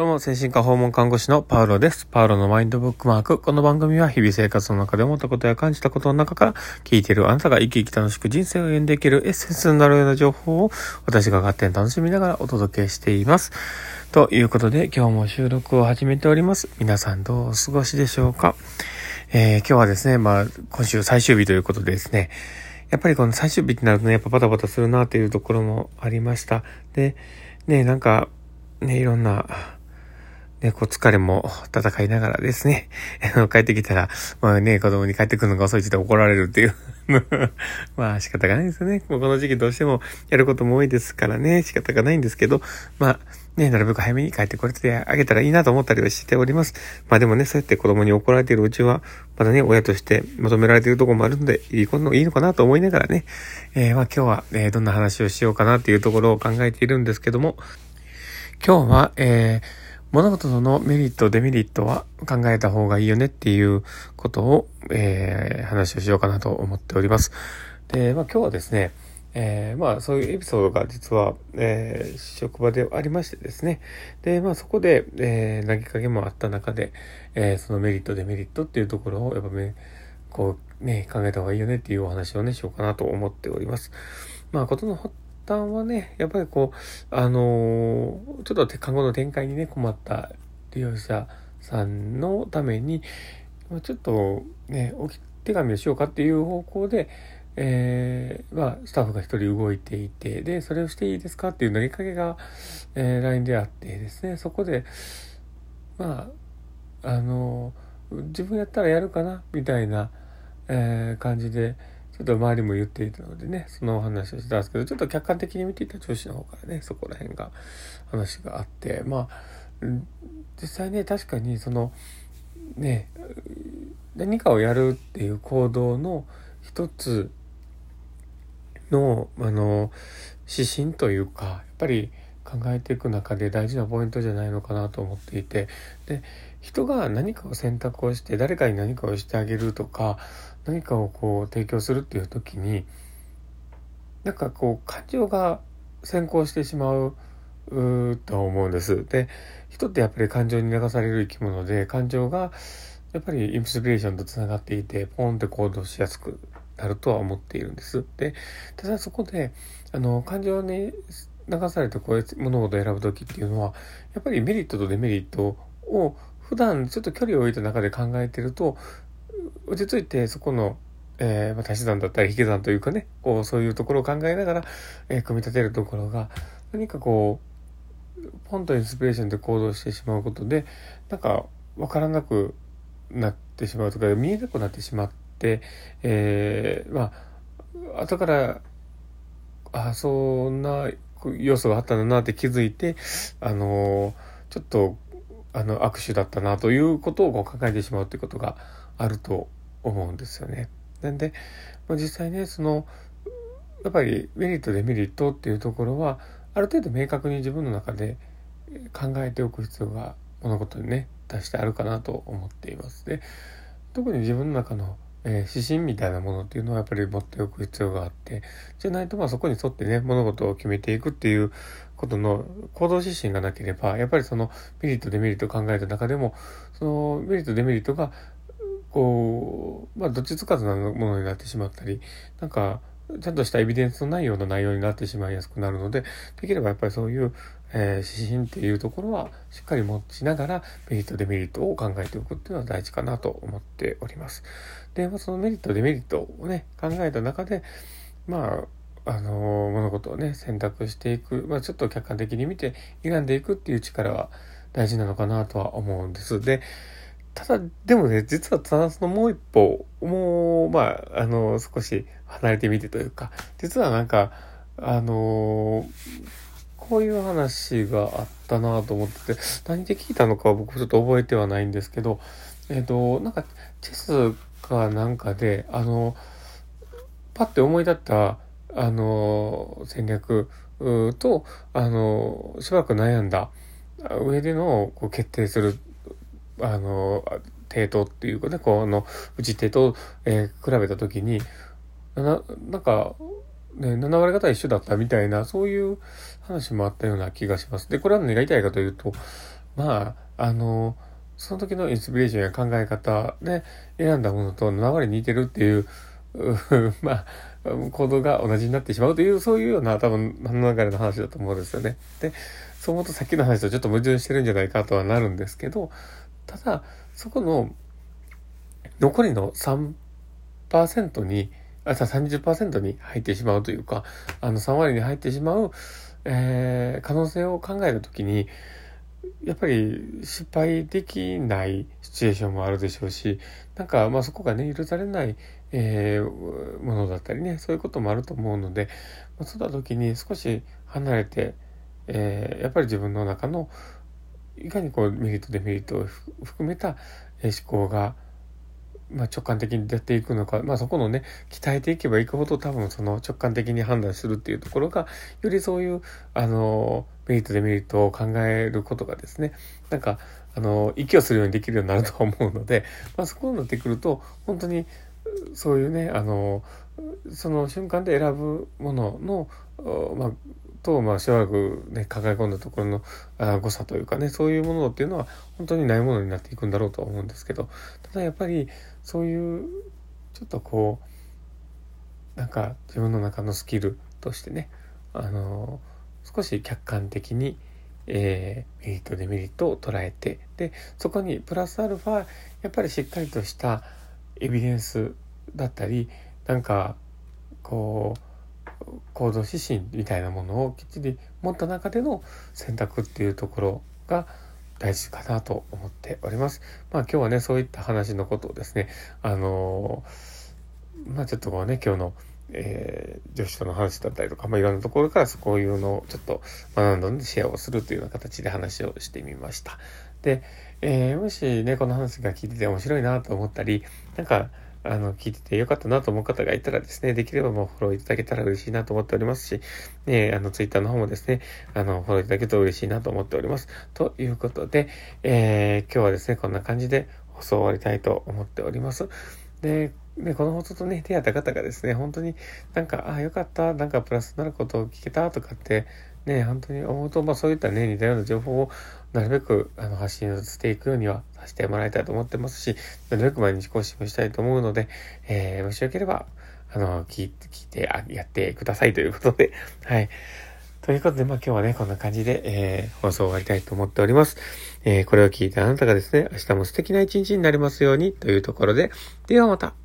どうも、精神科訪問看護師のパウロです。パウロのマインドブックマーク。この番組は日々生活の中で思ったことや感じたことの中から聞いているあなたが生き生き楽しく人生を歩んでいけるエッセンスになるような情報を私が勝手に楽しみながらお届けしています。ということで今日も収録を始めております。皆さんどうお過ごしでしょうか？えー、今日はですね、まあ今週最終日ということでですね、やっぱりこの最終日ってなるとね、やっぱバタバタするなというところもありました。で、ね、なんか、ね、いろんな、ね、こう疲れも戦いながらですね、帰ってきたら、まあね、子供に帰ってくるのが遅いって怒られるっていう まあ仕方がないですよね。もうこの時期どうしてもやることも多いですからね、仕方がないんですけど、まあね、なるべく早めに帰ってこれてあげたらいいなと思ったりはしております。まあでもね、そうやって子供に怒られているうちは、まだね、親として求められているところもあるので、いいのいいのかなと思いながらね、えー、まあ今日は、え、どんな話をしようかなっていうところを考えているんですけども、今日は、えー物事のメリット、デメリットは考えた方がいいよねっていうことを、えー、話をしようかなと思っております。で、まあ今日はですね、えー、まあそういうエピソードが実は、えー、職場でありましてですね。で、まあそこで、えー、投げかけもあった中で、えー、そのメリット、デメリットっていうところをやっぱね、こうね、考えた方がいいよねっていうお話をね、しようかなと思っております。まあことの発端はね、やっぱりこう、あのー、ちょっと看護の展開にね、困った利用者さんのために、ちょっとね、お手紙をしようかっていう方向で、えー、まあ、スタッフが一人動いていて、で、それをしていいですかっていう投げかけが、えー、LINE であってですね、そこで、まあ、あのー、自分やったらやるかなみたいな、えー、感じで、ちょっと周りも言っていたのでね、そのお話をしたんですけど、ちょっと客観的に見ていた調子の方からね、そこら辺が話があって、まあ、実際ね、確かにその、ね、何かをやるっていう行動の一つの、あの、指針というか、やっぱり考えていく中で大事なポイントじゃないのかなと思っていて、で、人が何かを選択をして誰かに何かをしてあげるとか何かをこう提供するっていう時になんかこう感情が先行してしまうと思うんです。で人ってやっぱり感情に流される生き物で感情がやっぱりインスピレーションとつながっていてポンって行動しやすくなるとは思っているんです。でただそこであの感情に流されてこういう物事を選ぶ時っていうのはやっぱりメリットとデメリットを普段ちょっと距離を置いた中で考えてると落ち着いてそこの、えー、まあ、足し算だったり引き算というかねこうそういうところを考えながら、えー、組み立てるところが何かこうポンとインスピレーションで行動してしまうことでなんか分からなくなってしまうとか見えなくなってしまって、えー、まあ後からあそんな要素があったんだなって気づいてあのちょっとあの握手だったなということをこう考えてしまうということがあると思うんですよね。なんで、まあ、実際ねそのやっぱりメリットデメリットっていうところはある程度明確に自分の中で考えておく必要が物事にね出してあるかなと思っています。で特に自分の中のえー、指針みたいなものっていうのはやっぱり持っておく必要があってじゃないとまあそこに沿ってね物事を決めていくっていうことの行動指針がなければやっぱりそのメリットデメリットを考えた中でもそのメリットデメリットがこうまあどっちつかずなものになってしまったりなんかちゃんとしたエビデンスのないような内容になってしまいやすくなるのでできればやっぱりそういうえー、指針っていうところはしっかり持ちながらメリットデメリットを考えておくっていうのは大事かなと思っております。で、まあ、そのメリットデメリットをね考えた中でまああの、物事をね選択していく、まあ、ちょっと客観的に見て選んでいくっていう力は大事なのかなとは思うんです。でただ、でもね、実はただそのもう一歩、もう、まあ、あの、少し離れてみてというか、実はなんか、あのこういう話があったなと思ってて、何で聞いたのかは僕ちょっと覚えてはないんですけど、えっ、ー、と、なんか、チェスかなんかで、あの、パッて思い立った、あの、戦略と、あの、しばらく悩んだ上でのこう決定する、あの、帝都っていうかね、この、打ち手と、えー、比べたときに、な、なんか、ね、7割方一緒だったみたいな、そういう話もあったような気がします。で、これは何が言いたいかというと、まあ、あの、その時のインスピレーションや考え方で選んだものと7割似てるっていう、まあ、行動が同じになってしまうという、そういうような多分、何の流れの話だと思うんですよね。で、そう思うとさっきの話とちょっと矛盾してるんじゃないかとはなるんですけど、ただ、そこの残りの3%に、あ、30%に入ってしまうというか、あの3割に入ってしまう、えー、可能性を考えるときに、やっぱり失敗できないシチュエーションもあるでしょうし、なんかまあそこがね、許されない、えー、ものだったりね、そういうこともあると思うので、まあ、そうだ時に少し離れて、えー、やっぱり自分の中のいかにこうメリットデメリットを含めた思考がまあ、直感的にやっていくのか、まあ、そこのね鍛えていけばいくほど多分その直感的に判断するっていうところがよりそういうあのメリットデメリットを考えることがですねなんかあの息をするようにできるようになると思うので、まあ、そこになってくると本当にそういうねあのその瞬間で選ぶものの、まあ、と、まあ、しばらくね、抱え込んだところのあ誤差というかね、そういうものっていうのは本当にないものになっていくんだろうとは思うんですけど、ただやっぱりそういう、ちょっとこう、なんか自分の中のスキルとしてね、あの、少し客観的に、えー、メリットデメリットを捉えてでそこにプラスアルファやっぱりしっかりとしたエビデンスだったりなんかこう行動指針みたいなものをきっちり持った中での選択っていうところが大事かなと思っております。まあ今日はね、そういった話のことをですね、あの、まあちょっとこうね、今日の、えー、女子との話だったりとか、まあいろんなところからこういうのをちょっと学んだのでシェアをするというような形で話をしてみました。で、えー、もしね、この話が聞いてて面白いなと思ったり、なんか、あの、聞いててよかったなと思う方がいたらですね、できればもうフォローいただけたら嬉しいなと思っておりますし、ね、あの、ツイッターの方もですね、あの、フォローいただけると嬉しいなと思っております。ということで、えー、今日はですね、こんな感じで放送終わりたいと思っております。で、ね、この放送とね、出会った方がですね、本当になんか、ああ、よかった、なんかプラスになることを聞けたとかって、ね、本当に思うと、まあそういったね、似たような情報をなるべくあの発信していくようにはさせてもらいたいと思ってますし、なるべく毎日更新をしたいと思うので、えー、もしよければ、あの、聞いて、聞いてあ、やってくださいということで、はい。ということで、まあ今日はね、こんな感じで、えー、放送終わりたいと思っております。えー、これを聞いてあなたがですね、明日も素敵な一日になりますようにというところで、ではまた。